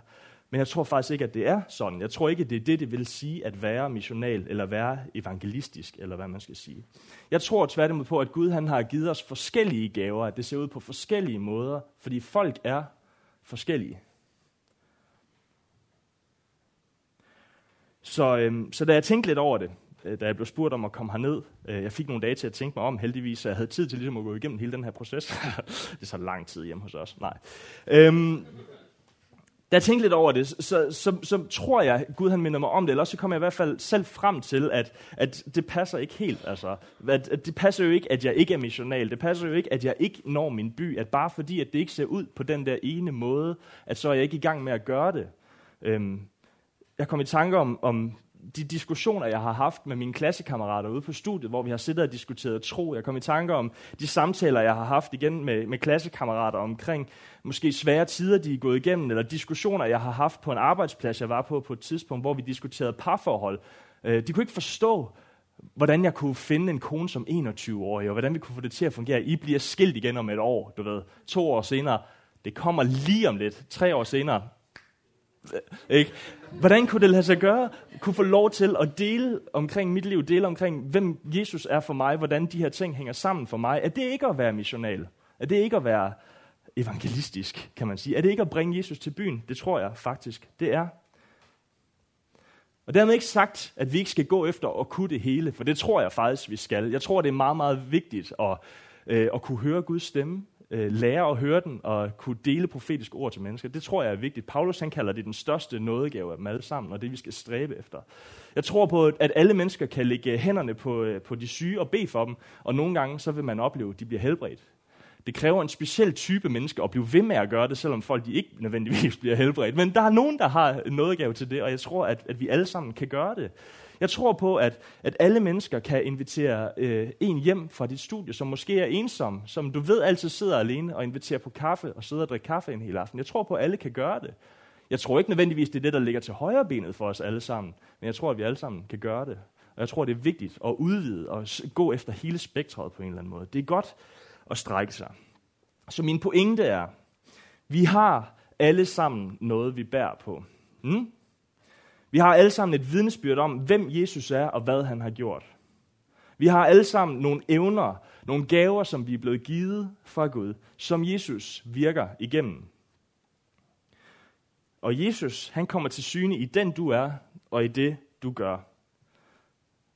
Men jeg tror faktisk ikke, at det er sådan. Jeg tror ikke, at det er det, det vil sige at være missional, eller være evangelistisk, eller hvad man skal sige. Jeg tror tværtimod på, at Gud han har givet os forskellige gaver, at det ser ud på forskellige måder, fordi folk er forskellige. Så, øhm, så da jeg tænkte lidt over det, øh, da jeg blev spurgt om at komme herned, øh, jeg fik nogle dage til at tænke mig om, heldigvis, så jeg havde tid til ligesom at gå igennem hele den her proces. det er så lang tid hjemme hos os, nej. Øhm, da jeg tænkte lidt over det, så, så, så tror jeg, Gud han minder mig om det, eller også så kommer jeg i hvert fald selv frem til, at, at det passer ikke helt. Altså, at, at det passer jo ikke, at jeg ikke er missional. Det passer jo ikke, at jeg ikke når min by. At bare fordi, at det ikke ser ud på den der ene måde, at så er jeg ikke i gang med at gøre det. Øhm, jeg kom i tanke om, om de diskussioner, jeg har haft med mine klassekammerater ude på studiet, hvor vi har siddet og diskuteret tro. Jeg kom i tanke om de samtaler, jeg har haft igen med, med klassekammerater omkring måske svære tider, de er gået igennem, eller diskussioner, jeg har haft på en arbejdsplads, jeg var på på et tidspunkt, hvor vi diskuterede parforhold. Øh, de kunne ikke forstå, hvordan jeg kunne finde en kone som 21-årig, og hvordan vi kunne få det til at fungere. I bliver skilt igen om et år, du ved. To år senere. Det kommer lige om lidt. Tre år senere. Ikke? Hvordan kunne det lade sig gøre? Kunne få lov til at dele omkring mit liv, dele omkring, hvem Jesus er for mig, hvordan de her ting hænger sammen for mig. Er det ikke at være missional? Er det ikke at være evangelistisk, kan man sige? Er det ikke at bringe Jesus til byen? Det tror jeg faktisk, det er. Og dermed ikke sagt, at vi ikke skal gå efter at kunne det hele, for det tror jeg faktisk, vi skal. Jeg tror, det er meget, meget vigtigt at, øh, at kunne høre Guds stemme, øh, lære at høre den og kunne dele profetisk ord til mennesker. Det tror jeg er vigtigt. Paulus han kalder det den største nådegave af dem alle sammen, og det vi skal stræbe efter. Jeg tror på, at alle mennesker kan lægge hænderne på, øh, på de syge og bede for dem, og nogle gange så vil man opleve, at de bliver helbredt. Det kræver en speciel type mennesker at blive ved med at gøre det, selvom folk de ikke nødvendigvis bliver helbredt. Men der er nogen, der har nådegave til det, og jeg tror, at, at vi alle sammen kan gøre det. Jeg tror på, at, at alle mennesker kan invitere øh, en hjem fra dit studie, som måske er ensom, som du ved altid sidder alene og inviterer på kaffe og sidder og drikker kaffe en hel aften. Jeg tror på, at alle kan gøre det. Jeg tror ikke nødvendigvis, det er det, der ligger til højre benet for os alle sammen, men jeg tror, at vi alle sammen kan gøre det. Og jeg tror, det er vigtigt at udvide og gå efter hele spektret på en eller anden måde. Det er godt at strække sig. Så min pointe er, vi har alle sammen noget, vi bærer på. Hmm? Vi har alle sammen et vidnesbyrd om, hvem Jesus er og hvad han har gjort. Vi har alle sammen nogle evner, nogle gaver, som vi er blevet givet fra Gud, som Jesus virker igennem. Og Jesus, han kommer til syne i den du er, og i det du gør.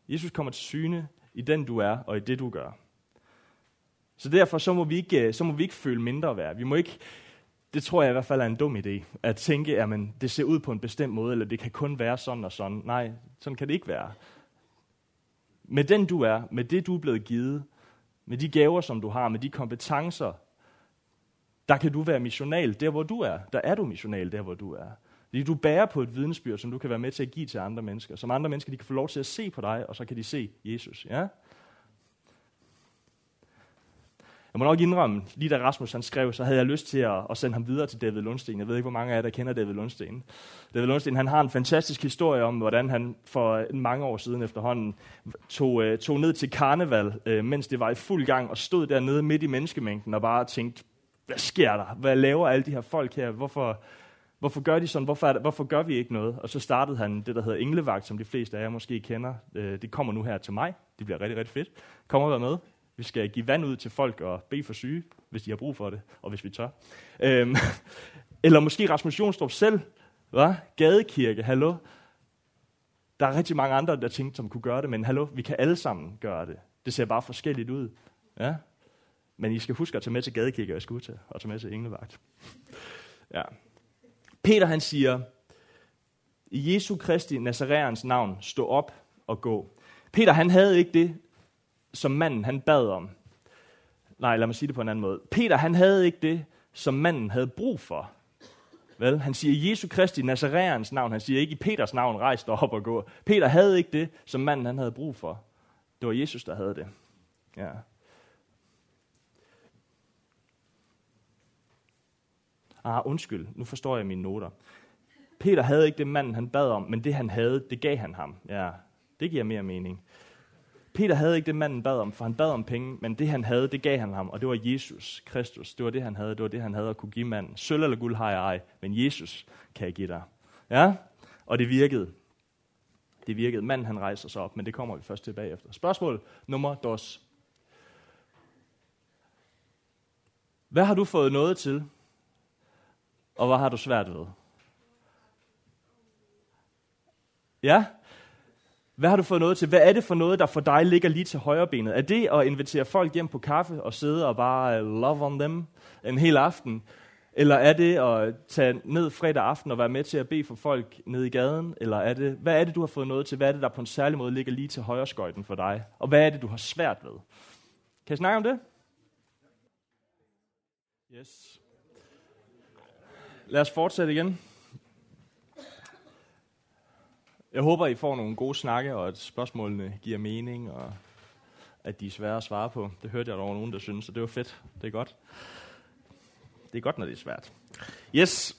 Jesus kommer til syne i den du er, og i det du gør. Så derfor så må vi ikke, så må vi ikke føle mindre værd. Vi må ikke det tror jeg i hvert fald er en dum idé. At tænke, at det ser ud på en bestemt måde, eller det kan kun være sådan og sådan. Nej, sådan kan det ikke være. Med den du er, med det du er blevet givet, med de gaver, som du har, med de kompetencer, der kan du være missional der, hvor du er. Der er du missional der, hvor du er. Fordi du bærer på et vidensbyrd, som du kan være med til at give til andre mennesker. Som andre mennesker, de kan få lov til at se på dig, og så kan de se Jesus. Ja? Jeg må nok indrømme, lige da Rasmus han skrev, så havde jeg lyst til at, at sende ham videre til David Lundsten. Jeg ved ikke, hvor mange af jer, der kender David Lundsten. David Lundsten han har en fantastisk historie om, hvordan han for mange år siden efterhånden tog, øh, tog ned til karneval, øh, mens det var i fuld gang, og stod dernede midt i menneskemængden og bare tænkte, hvad sker der? Hvad laver alle de her folk her? Hvorfor, hvorfor gør de sådan? Hvorfor, er det, hvorfor gør vi ikke noget? Og så startede han det, der hedder Englevagt, som de fleste af jer måske kender. Øh, det kommer nu her til mig. Det bliver rigtig, rigtig fedt. Kom og vær med. Vi skal give vand ud til folk og bede for syge, hvis de har brug for det, og hvis vi tør. Øhm, eller måske Rasmus Jonstrup selv, hva? Gadekirke, hallo? Der er rigtig mange andre, der tænkte, som kunne gøre det, men hallo, vi kan alle sammen gøre det. Det ser bare forskelligt ud. Ja? Men I skal huske at tage med til gadekirke, og jeg skal ud til, og tage med til englevagt. Ja. Peter han siger, i Jesu Kristi Nazareans navn, stå op og gå. Peter han havde ikke det som manden han bad om. Nej, lad mig sige det på en anden måde. Peter han havde ikke det, som manden havde brug for. Vel? Han siger Jesu Kristi Nazareans navn. Han siger ikke i Peters navn, rejs dig op og gå. Peter havde ikke det, som manden han havde brug for. Det var Jesus, der havde det. Ja. Ah, undskyld, nu forstår jeg mine noter. Peter havde ikke det, manden han bad om, men det han havde, det gav han ham. Ja, det giver mere mening. Peter havde ikke det, manden bad om, for han bad om penge, men det han havde, det gav han ham, og det var Jesus Kristus. Det var det, han havde, det var det, han havde at kunne give manden. Sølv eller guld har jeg ej, men Jesus kan jeg give dig. Ja, og det virkede. Det virkede. Manden han rejser sig op, men det kommer vi først tilbage efter. Spørgsmål nummer dos. Hvad har du fået noget til, og hvad har du svært ved? Ja? Hvad har du fået noget til? Hvad er det for noget, der for dig ligger lige til højre benet? Er det at invitere folk hjem på kaffe og sidde og bare øh, love on them en hel aften? Eller er det at tage ned fredag aften og være med til at bede for folk nede i gaden? Eller er det, hvad er det, du har fået noget til? Hvad er det, der på en særlig måde ligger lige til højre skøjten for dig? Og hvad er det, du har svært ved? Kan jeg snakke om det? Yes. Lad os fortsætte igen. Jeg håber, I får nogle gode snakke, og at spørgsmålene giver mening, og at de er svære at svare på. Det hørte jeg, der var nogen, der synes, så det var fedt. Det er godt. Det er godt, når det er svært. Yes.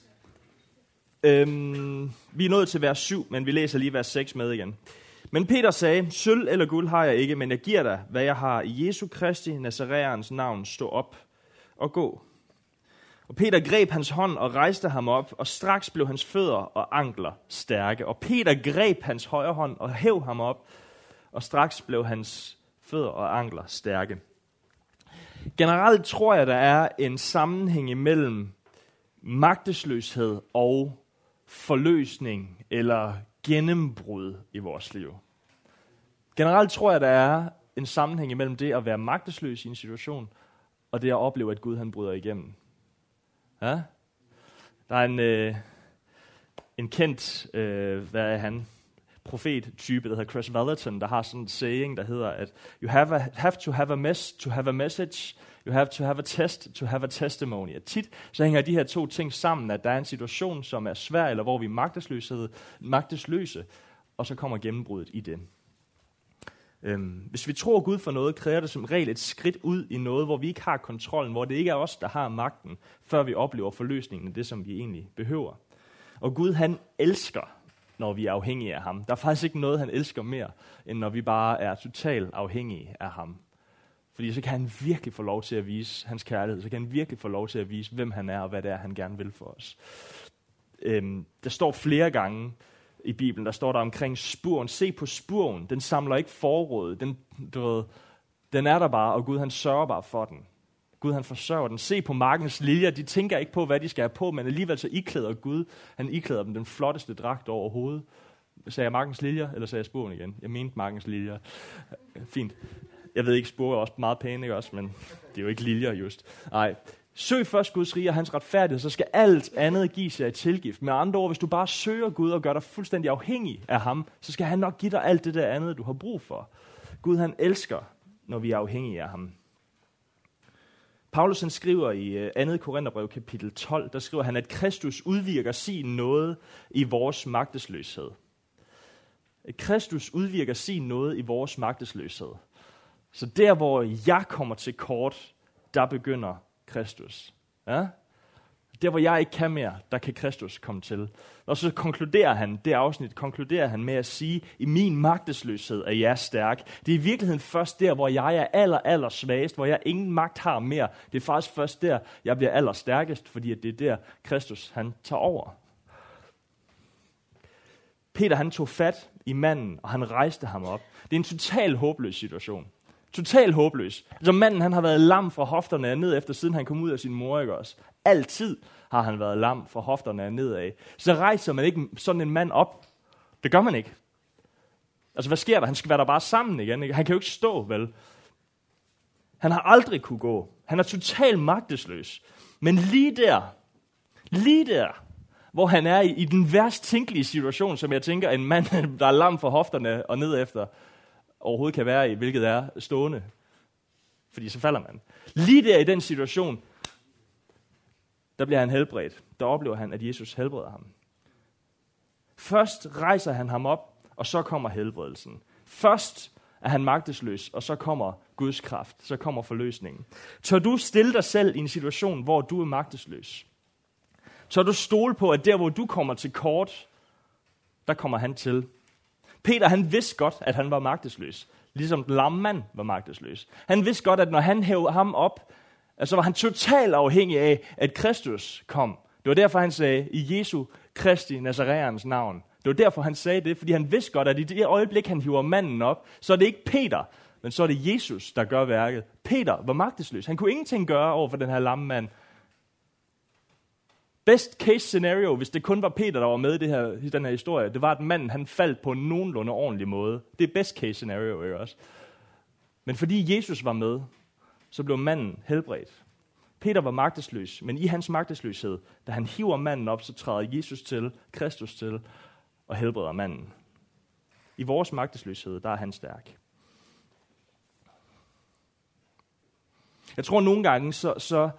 Øhm, vi er nået til vers 7, men vi læser lige vers 6 med igen. Men Peter sagde, sølv eller guld har jeg ikke, men jeg giver dig, hvad jeg har i Jesu Kristi Nazareans navn. Stå op og gå. Og Peter greb hans hånd og rejste ham op, og straks blev hans fødder og ankler stærke. Og Peter greb hans højre hånd og hæv ham op, og straks blev hans fødder og ankler stærke. Generelt tror jeg, der er en sammenhæng imellem magtesløshed og forløsning eller gennembrud i vores liv. Generelt tror jeg, der er en sammenhæng imellem det at være magtesløs i en situation, og det at opleve, at Gud han bryder igennem. Ja? Der er en, øh, en kendt, øh, hvad er han, profet-type, der hedder Chris Vallotton, der har sådan en saying, der hedder, at you have, a, have to have a mess to have a message, you have to have a test to have a testimony. At tit så hænger de her to ting sammen, at der er en situation, som er svær, eller hvor vi er magtesløse, magtesløse og så kommer gennembruddet i det. Øhm, hvis vi tror Gud for noget, kræver det som regel et skridt ud i noget, hvor vi ikke har kontrollen, hvor det ikke er os, der har magten, før vi oplever forløsningen af det, som vi egentlig behøver. Og Gud, han elsker, når vi er afhængige af ham. Der er faktisk ikke noget, han elsker mere, end når vi bare er totalt afhængige af ham. Fordi så kan han virkelig få lov til at vise hans kærlighed. Så kan han virkelig få lov til at vise, hvem han er, og hvad det er, han gerne vil for os. Øhm, der står flere gange, i Bibelen, der står der omkring spuren. Se på spuren. Den samler ikke forråd. Den, du ved, den er der bare, og Gud han sørger bare for den. Gud han forsørger den. Se på markens liljer. De tænker ikke på, hvad de skal have på, men alligevel så iklæder Gud, han iklæder dem den flotteste dragt overhovedet. Sagde jeg markens liljer, eller sagde jeg spuren igen? Jeg mente markens liljer. Fint. Jeg ved ikke, spur er også meget pæne, ikke også? Men det er jo ikke liljer just. Nej, Søg først Guds rige og hans retfærdighed, så skal alt andet give sig i tilgift. Med andre ord, hvis du bare søger Gud og gør dig fuldstændig afhængig af ham, så skal han nok give dig alt det der andet, du har brug for. Gud han elsker, når vi er afhængige af ham. Paulus han skriver i øh, 2. Korintherbrev kapitel 12, der skriver han, at Kristus udvirker sin noget i vores magtesløshed. At Kristus udvirker sin noget i vores magtesløshed. Så der, hvor jeg kommer til kort, der begynder Kristus. Ja? Der, hvor jeg ikke kan mere, der kan Kristus komme til. Og så konkluderer han, det afsnit, konkluderer han med at sige, i min magtesløshed er jeg stærk. Det er i virkeligheden først der, hvor jeg er aller, aller svagest, hvor jeg ingen magt har mere. Det er faktisk først der, jeg bliver aller stærkest, fordi det er der, Kristus han tager over. Peter han tog fat i manden, og han rejste ham op. Det er en total håbløs situation. Total håbløs. Altså manden, han har været lam fra hofterne af ned efter, siden han kom ud af sin mor, ikke også? Altid har han været lam fra hofterne af nedad. Så rejser man ikke sådan en mand op. Det gør man ikke. Altså, hvad sker der? Han skal være der bare sammen igen. Ikke? Han kan jo ikke stå, vel? Han har aldrig kunne gå. Han er totalt magtesløs. Men lige der, lige der, hvor han er i, i den værst tænkelige situation, som jeg tænker, en mand, der er lam for hofterne og ned efter, overhovedet kan være i, hvilket er stående. Fordi så falder man. Lige der i den situation, der bliver han helbredt. Der oplever han, at Jesus helbreder ham. Først rejser han ham op, og så kommer helbredelsen. Først er han magtesløs, og så kommer Guds kraft. Så kommer forløsningen. Tør du stille dig selv i en situation, hvor du er magtesløs? Tør du stole på, at der, hvor du kommer til kort, der kommer han til. Peter han vidste godt, at han var magtesløs. Ligesom den lamme mand var magtesløs. Han vidste godt, at når han hævde ham op, så var han totalt afhængig af, at Kristus kom. Det var derfor, han sagde, i Jesu Kristi Nazareans navn. Det var derfor, han sagde det, fordi han vidste godt, at i det øjeblik, han hiver manden op, så er det ikke Peter, men så er det Jesus, der gør værket. Peter var magtesløs. Han kunne ingenting gøre over for den her lamme mand. Best case scenario, hvis det kun var Peter, der var med i, det her, i den her historie, det var, at manden han faldt på en nogenlunde ordentlig måde. Det er best case scenario, ikke også? Men fordi Jesus var med, så blev manden helbredt. Peter var magtesløs, men i hans magtesløshed, da han hiver manden op, så træder Jesus til, Kristus til og helbreder manden. I vores magtesløshed, der er han stærk. Jeg tror nogle gange, så, så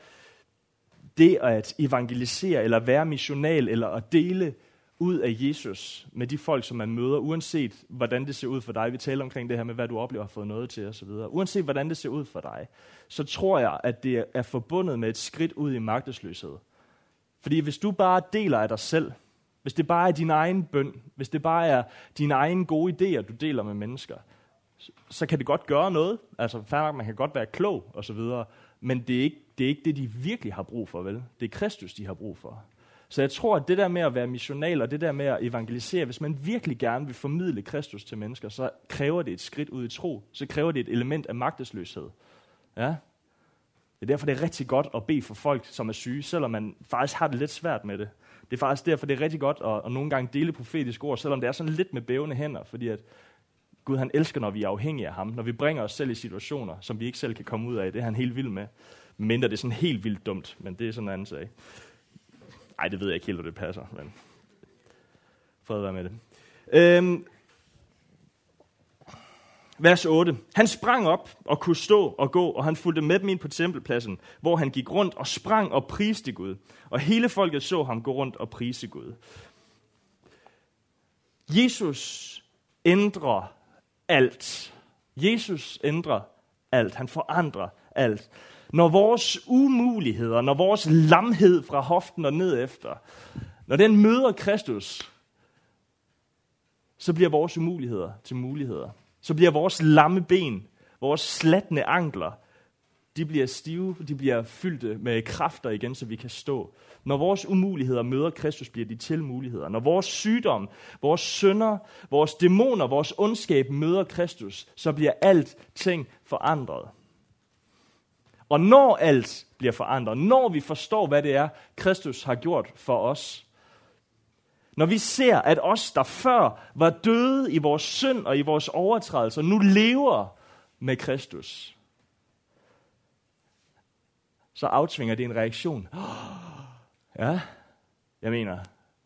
det at evangelisere, eller være missional, eller at dele ud af Jesus med de folk, som man møder, uanset hvordan det ser ud for dig. Vi taler omkring det her med, hvad du oplever har fået noget til osv. Uanset hvordan det ser ud for dig, så tror jeg, at det er forbundet med et skridt ud i magtesløshed. Fordi hvis du bare deler af dig selv, hvis det bare er din egen bøn, hvis det bare er dine egne gode idéer, du deler med mennesker, så kan det godt gøre noget. Altså, man kan godt være klog og så videre, men det er, ikke, det er ikke det, de virkelig har brug for, vel? Det er Kristus, de har brug for. Så jeg tror, at det der med at være missional og det der med at evangelisere, hvis man virkelig gerne vil formidle Kristus til mennesker, så kræver det et skridt ud i tro. Så kræver det et element af magtesløshed. Ja? Det er derfor, det er rigtig godt at bede for folk, som er syge, selvom man faktisk har det lidt svært med det. Det er faktisk derfor, det er rigtig godt at, at nogle gange dele profetiske ord, selvom det er sådan lidt med bævende hænder, fordi at Gud han elsker, når vi er afhængige af ham, når vi bringer os selv i situationer, som vi ikke selv kan komme ud af. Det er han helt vild med. Mindre det er sådan helt vildt dumt, men det er sådan en anden sag. Ej, det ved jeg ikke helt, hvor det passer, men fred være med det. Øhm, vers 8. Han sprang op og kunne stå og gå, og han fulgte med dem ind på tempelpladsen, hvor han gik rundt og sprang og priste Gud. Og hele folket så ham gå rundt og prise Gud. Jesus ændrer alt. Jesus ændrer alt. Han forandrer alt. Når vores umuligheder, når vores lamhed fra hoften og ned efter, når den møder Kristus, så bliver vores umuligheder til muligheder. Så bliver vores lamme ben, vores slatne ankler, de bliver stive, de bliver fyldte med kræfter igen, så vi kan stå. Når vores umuligheder møder Kristus, bliver de til muligheder. Når vores sygdom, vores synder, vores dæmoner, vores ondskab møder Kristus, så bliver alt ting forandret. Og når alt bliver forandret, når vi forstår, hvad det er, Kristus har gjort for os, når vi ser, at os, der før var døde i vores synd og i vores overtrædelser, nu lever med Kristus, så aftvinger det en reaktion. Ja, jeg mener,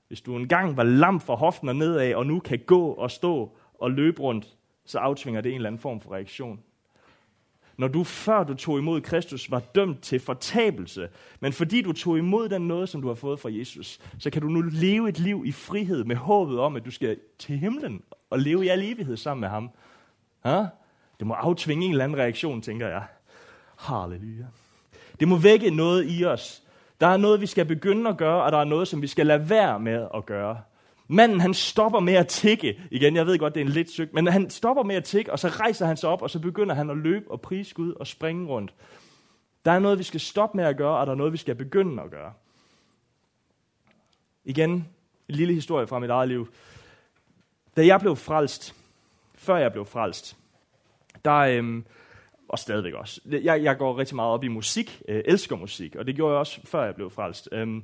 hvis du engang var lam fra hoften og nedad, og nu kan gå og stå og løbe rundt, så aftvinger det en eller anden form for reaktion når du før du tog imod Kristus var dømt til fortabelse, men fordi du tog imod den noget, som du har fået fra Jesus, så kan du nu leve et liv i frihed med håbet om, at du skal til himlen og leve i al evighed sammen med ham. Ja? Det må aftvinge en eller anden reaktion, tænker jeg. Halleluja. Det må vække noget i os. Der er noget, vi skal begynde at gøre, og der er noget, som vi skal lade være med at gøre. Manden han stopper med at tikke. Igen, jeg ved godt, det er en lidt syg, men han stopper med at tikke, og så rejser han sig op, og så begynder han at løbe og prise Gud og springe rundt. Der er noget, vi skal stoppe med at gøre, og der er noget, vi skal begynde at gøre. Igen, en lille historie fra mit eget liv. Da jeg blev frelst, før jeg blev frelst, der, øhm, og stadigvæk også, jeg, jeg går rigtig meget op i musik, øh, elsker musik, og det gjorde jeg også, før jeg blev frelst. Øhm,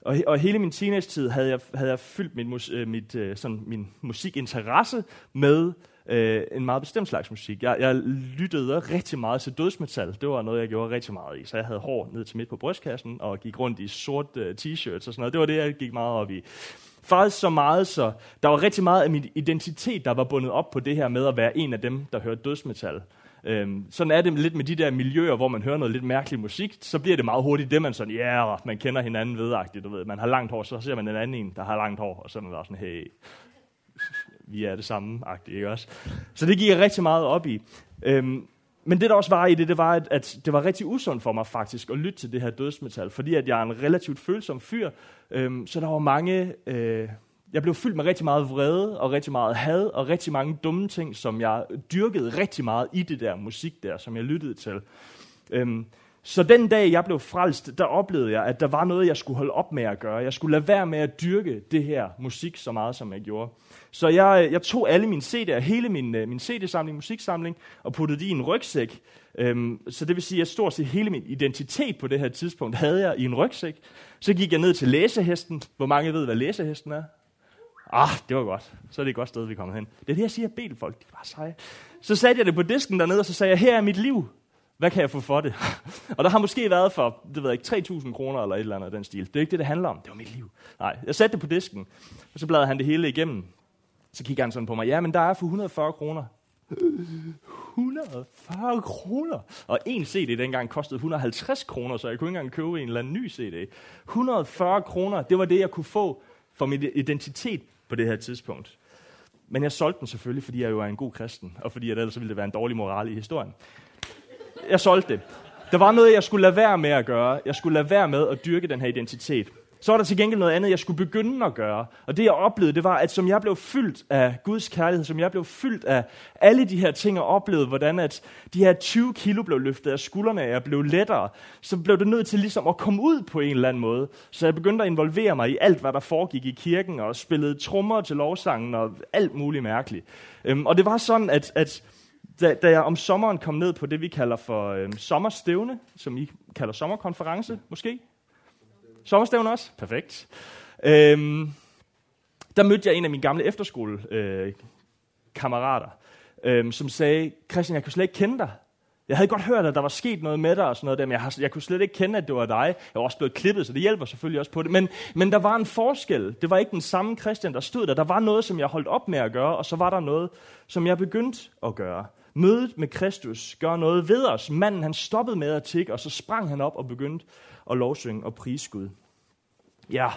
og, og hele min teenage-tid havde jeg, havde jeg fyldt mit, mus, øh, mit, øh, sådan, min musikinteresse med øh, en meget bestemt slags musik. Jeg, jeg lyttede rigtig meget til dødsmetal. Det var noget, jeg gjorde rigtig meget i. Så jeg havde hår ned til midt på brystkassen og gik rundt i sort øh, t-shirts og sådan noget. Det var det, jeg gik meget op i. Faktisk så meget, så der var rigtig meget af min identitet, der var bundet op på det her med at være en af dem, der hørte dødsmetal. Øhm, sådan er det lidt med de der miljøer, hvor man hører noget lidt mærkelig musik, så bliver det meget hurtigt det, man sådan, ja, yeah, man kender hinanden vedagtigt, du ved. Man har langt hår, så ser man en anden en, der har langt hår, og så er man sådan, hey, vi er det samme-agtigt, ikke også? Så det gik jeg rigtig meget op i. Øhm, men det, der også var i det, det var, at, at det var rigtig usundt for mig faktisk at lytte til det her dødsmetal, fordi at jeg er en relativt følsom fyr, øhm, så der var mange... Øh, jeg blev fyldt med rigtig meget vrede og rigtig meget had og rigtig mange dumme ting, som jeg dyrkede rigtig meget i det der musik der, som jeg lyttede til. Øhm, så den dag, jeg blev frelst, der oplevede jeg, at der var noget, jeg skulle holde op med at gøre. Jeg skulle lade være med at dyrke det her musik så meget, som jeg gjorde. Så jeg, jeg tog alle mine CD'er, hele min, øh, min CD-samling, musiksamling, og puttede de i en rygsæk. Øhm, så det vil sige, at stort set hele min identitet på det her tidspunkt havde jeg i en rygsæk. Så gik jeg ned til læsehesten. Hvor mange ved, hvad læsehesten er? Ah, det var godt. Så er det et godt sted, vi er kommet hen. Det er det, jeg siger, bedel folk. De var seje. Så satte jeg det på disken dernede, og så sagde jeg, her er mit liv. Hvad kan jeg få for det? og der har måske været for, det ved jeg ikke, 3.000 kroner eller et eller andet af den stil. Det er ikke det, det handler om. Det var mit liv. Nej, jeg satte det på disken, og så bladrede han det hele igennem. Så kigger han sådan på mig. Ja, men der er for 140 kroner. 140 kroner. Og en CD dengang kostede 150 kroner, så jeg kunne ikke engang købe en eller anden ny CD. 140 kroner, det var det, jeg kunne få for min identitet på det her tidspunkt. Men jeg solgte den selvfølgelig, fordi jeg jo er en god kristen, og fordi at ellers ville det være en dårlig moral i historien. Jeg solgte det. Der var noget, jeg skulle lade være med at gøre. Jeg skulle lade være med at dyrke den her identitet. Så var der til gengæld noget andet, jeg skulle begynde at gøre. Og det jeg oplevede, det var, at som jeg blev fyldt af Guds kærlighed, som jeg blev fyldt af alle de her ting, og oplevede, hvordan at de her 20 kilo blev løftet af skuldrene, og jeg blev lettere, så blev det nødt til ligesom at komme ud på en eller anden måde. Så jeg begyndte at involvere mig i alt, hvad der foregik i kirken, og spillede trommer til lovsangen, og alt muligt mærkeligt. Øhm, og det var sådan, at, at da, da jeg om sommeren kom ned på det, vi kalder for øhm, sommerstævne, som I kalder sommerkonference, måske, Sommerstævn også? Perfekt. Øhm, der mødte jeg en af mine gamle efterskole-kammerater, øh, øhm, som sagde, Christian, jeg kunne slet ikke kende dig. Jeg havde godt hørt, at der var sket noget med dig og sådan noget der, men jeg, har, jeg kunne slet ikke kende, at det var dig. Jeg var også blevet klippet, så det hjælper selvfølgelig også på det. Men, men der var en forskel. Det var ikke den samme Christian, der stod der. Der var noget, som jeg holdt op med at gøre, og så var der noget, som jeg begyndte at gøre. Mødet med Kristus gør noget ved os. Manden han stoppede med at tikke, og så sprang han op og begyndte at lovsynge og prise Gud. Ja,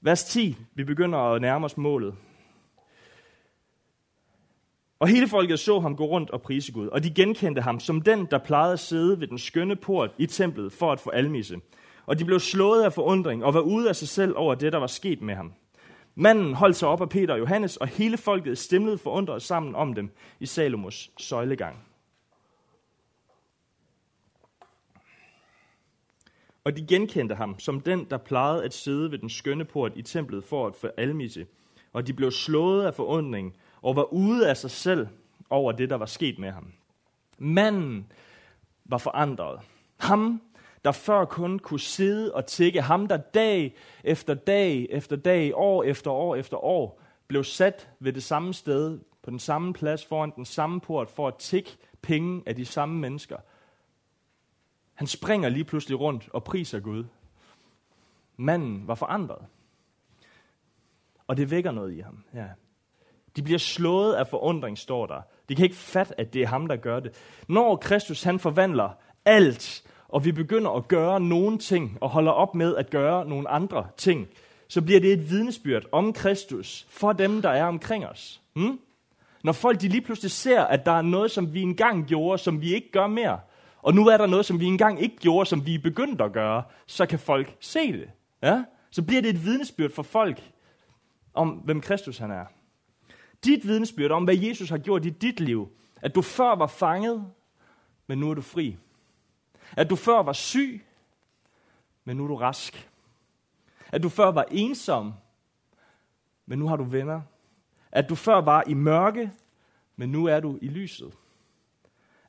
vers 10. Vi begynder at nærme os målet. Og hele folket så ham gå rundt og prise Gud, og de genkendte ham som den, der plejede at sidde ved den skønne port i templet for at få almisse. Og de blev slået af forundring og var ude af sig selv over det, der var sket med ham. Manden holdt sig op af Peter og Johannes, og hele folket stemlede forundret sammen om dem i Salomos søjlegang. Og de genkendte ham som den, der plejede at sidde ved den skønne port i templet for at få almisse. Og de blev slået af forundring og var ude af sig selv over det, der var sket med ham. Manden var forandret. Ham, der før kun kunne sidde og tikke. Ham, der dag efter dag efter dag, år efter år efter år, blev sat ved det samme sted, på den samme plads, foran den samme port, for at tikke penge af de samme mennesker – han springer lige pludselig rundt og priser Gud. Manden var forandret. Og det vækker noget i ham. Ja. De bliver slået af forundring, står der. De kan ikke fatte, at det er ham, der gør det. Når Kristus han forvandler alt, og vi begynder at gøre nogle ting, og holder op med at gøre nogle andre ting, så bliver det et vidnesbyrd om Kristus for dem, der er omkring os. Hmm? Når folk de lige pludselig ser, at der er noget, som vi engang gjorde, som vi ikke gør mere, og nu er der noget, som vi engang ikke gjorde, som vi er begyndt at gøre, så kan folk se det. Ja? Så bliver det et vidnesbyrd for folk om, hvem Kristus han er. Dit vidnesbyrd om, hvad Jesus har gjort i dit liv. At du før var fanget, men nu er du fri. At du før var syg, men nu er du rask. At du før var ensom, men nu har du venner. At du før var i mørke, men nu er du i lyset.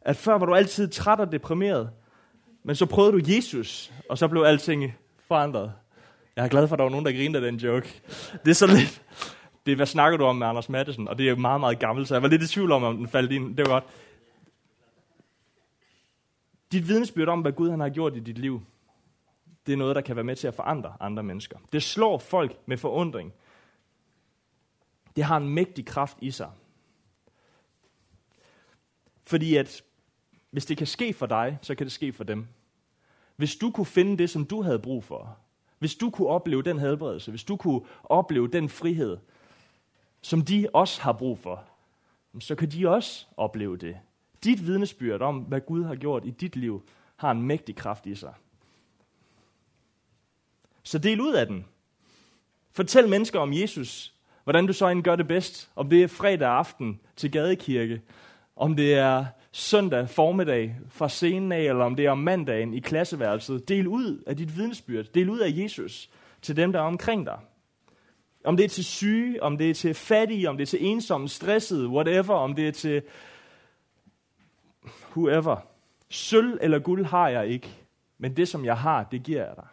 At før var du altid træt og deprimeret, men så prøvede du Jesus, og så blev alting forandret. Jeg er glad for, at der var nogen, der grinede af den joke. Det er så lidt... Det er, hvad snakker du om med Anders Madsen? Og det er meget, meget gammelt, så jeg var lidt i tvivl om, om den faldt ind. Det var godt. Dit vidensbyrd om, hvad Gud han har gjort i dit liv, det er noget, der kan være med til at forandre andre mennesker. Det slår folk med forundring. Det har en mægtig kraft i sig. Fordi at hvis det kan ske for dig, så kan det ske for dem. Hvis du kunne finde det, som du havde brug for, hvis du kunne opleve den helbredelse, hvis du kunne opleve den frihed, som de også har brug for, så kan de også opleve det. Dit vidnesbyrd om, hvad Gud har gjort i dit liv, har en mægtig kraft i sig. Så del ud af den. Fortæl mennesker om Jesus, hvordan du så end gør det bedst. Om det er fredag aften til gadekirke, om det er søndag formiddag fra scenen af, eller om det er om mandagen i klasseværelset. Del ud af dit vidnesbyrd. Del ud af Jesus til dem, der er omkring dig. Om det er til syge, om det er til fattige, om det er til ensomme, stressede, whatever, om det er til whoever. Sølv eller guld har jeg ikke, men det som jeg har, det giver jeg dig.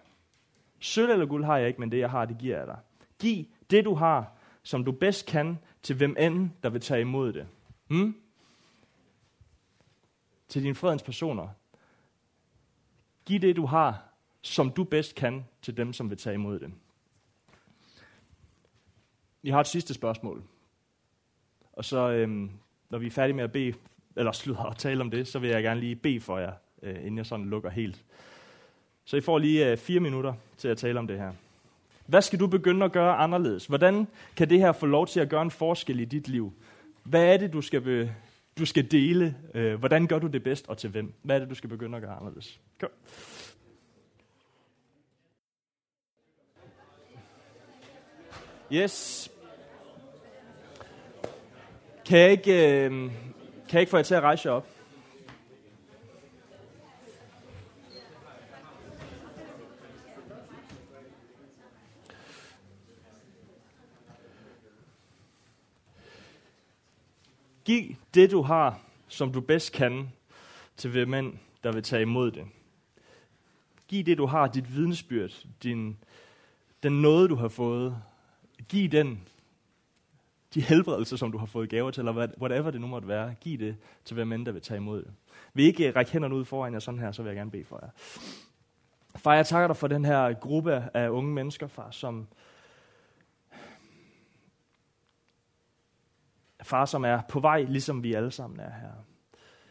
Sølv eller guld har jeg ikke, men det jeg har, det giver jeg dig. Giv det du har, som du bedst kan, til hvem end, der vil tage imod det. Hmm? til dine fredens personer. Giv det, du har, som du bedst kan, til dem, som vil tage imod det. Jeg har et sidste spørgsmål. Og så, øhm, når vi er færdige med at bede, eller slutter at tale om det, så vil jeg gerne lige bede for jer, øh, inden jeg sådan lukker helt. Så I får lige øh, fire minutter til at tale om det her. Hvad skal du begynde at gøre anderledes? Hvordan kan det her få lov til at gøre en forskel i dit liv? Hvad er det, du skal, be, du skal dele? Øh, hvordan gør du det bedst, og til hvem? Hvad er det, du skal begynde at gøre anderledes? Kom. Yes. Kan jeg ikke, øh, kan jeg ikke få jer til at rejse jer op? Giv det, du har, som du bedst kan, til hvem mænd, der vil tage imod det. Giv det, du har, dit vidensbyrd, din, den noget, du har fået. Giv den de helbredelser, som du har fået gaver til, eller whatever det nu måtte være. Giv det til hvem end, der vil tage imod det. Vil I ikke eh, række hænderne ud foran jer sådan her, så vil jeg gerne bede for jer. Far, jeg takker dig for den her gruppe af unge mennesker, far, som, far, som er på vej, ligesom vi alle sammen er her.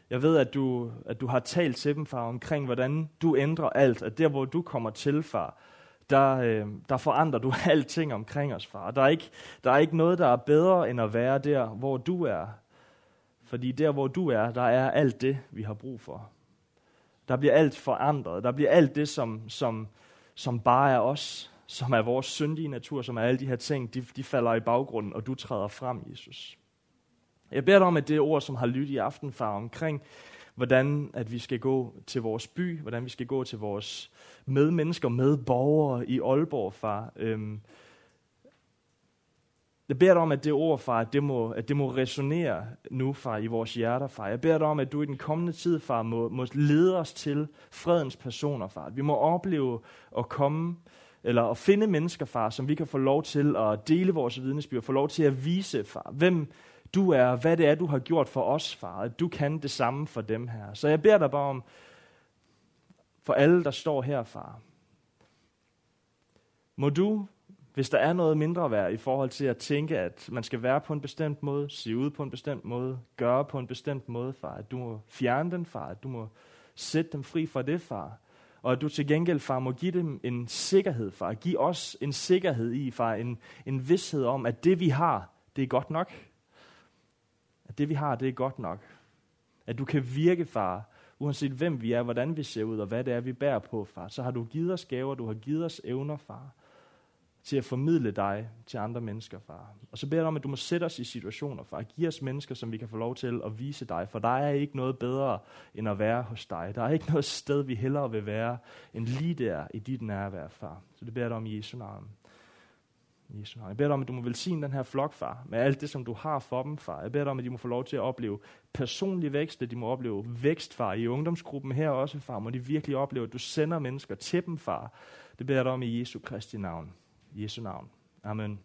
Jeg ved, at du, at du har talt til dem, far, omkring, hvordan du ændrer alt. At der, hvor du kommer til, far, der, øh, der forandrer du alting omkring os, far. Der er, ikke, der er ikke noget, der er bedre, end at være der, hvor du er. Fordi der, hvor du er, der er alt det, vi har brug for. Der bliver alt forandret. Der bliver alt det, som, som, som bare er os, som er vores syndige natur, som er alle de her ting, de, de falder i baggrunden, og du træder frem, Jesus. Jeg beder dig om, at det ord, som har lyttet i aften, far, omkring, hvordan at vi skal gå til vores by, hvordan vi skal gå til vores medmennesker, medborgere i Aalborg, far. Øhm, jeg beder dig om, at det ord, far, at det må, at det må resonere nu, far, i vores hjerter, far. Jeg beder dig om, at du i den kommende tid, far, må, må lede os til fredens personer, far. Vi må opleve at komme, eller at finde mennesker, far, som vi kan få lov til at dele vores vidnesbyrd, få lov til at vise, far, hvem du er, hvad det er, du har gjort for os, far. At du kan det samme for dem her. Så jeg beder dig bare om, for alle, der står her, far. Må du, hvis der er noget mindre værd i forhold til at tænke, at man skal være på en bestemt måde, se ud på en bestemt måde, gøre på en bestemt måde, far. At du må fjerne den, far. At du må sætte dem fri fra det, far. Og at du til gengæld, far, må give dem en sikkerhed, far. Giv os en sikkerhed i, far. En, en vidshed om, at det vi har, det er godt nok at det vi har, det er godt nok. At du kan virke, far, uanset hvem vi er, hvordan vi ser ud, og hvad det er, vi bærer på, far. Så har du givet os gaver, du har givet os evner, far, til at formidle dig til andre mennesker, far. Og så beder jeg om, at du må sætte os i situationer, far. Giv os mennesker, som vi kan få lov til at vise dig, for der er ikke noget bedre, end at være hos dig. Der er ikke noget sted, vi hellere vil være, end lige der i dit nærvær, far. Så det beder jeg dig om i Jesu navn. Jesu navn. Jeg beder dig om, at du må velsigne den her flok, far, med alt det, som du har for dem, far. Jeg beder dig om, at de må få lov til at opleve personlig vækst, at de må opleve vækst, far, i ungdomsgruppen her også, far. Må de virkelig opleve, at du sender mennesker til dem, far. Det beder jeg dig om i Jesu Kristi navn. Jesu navn. Amen.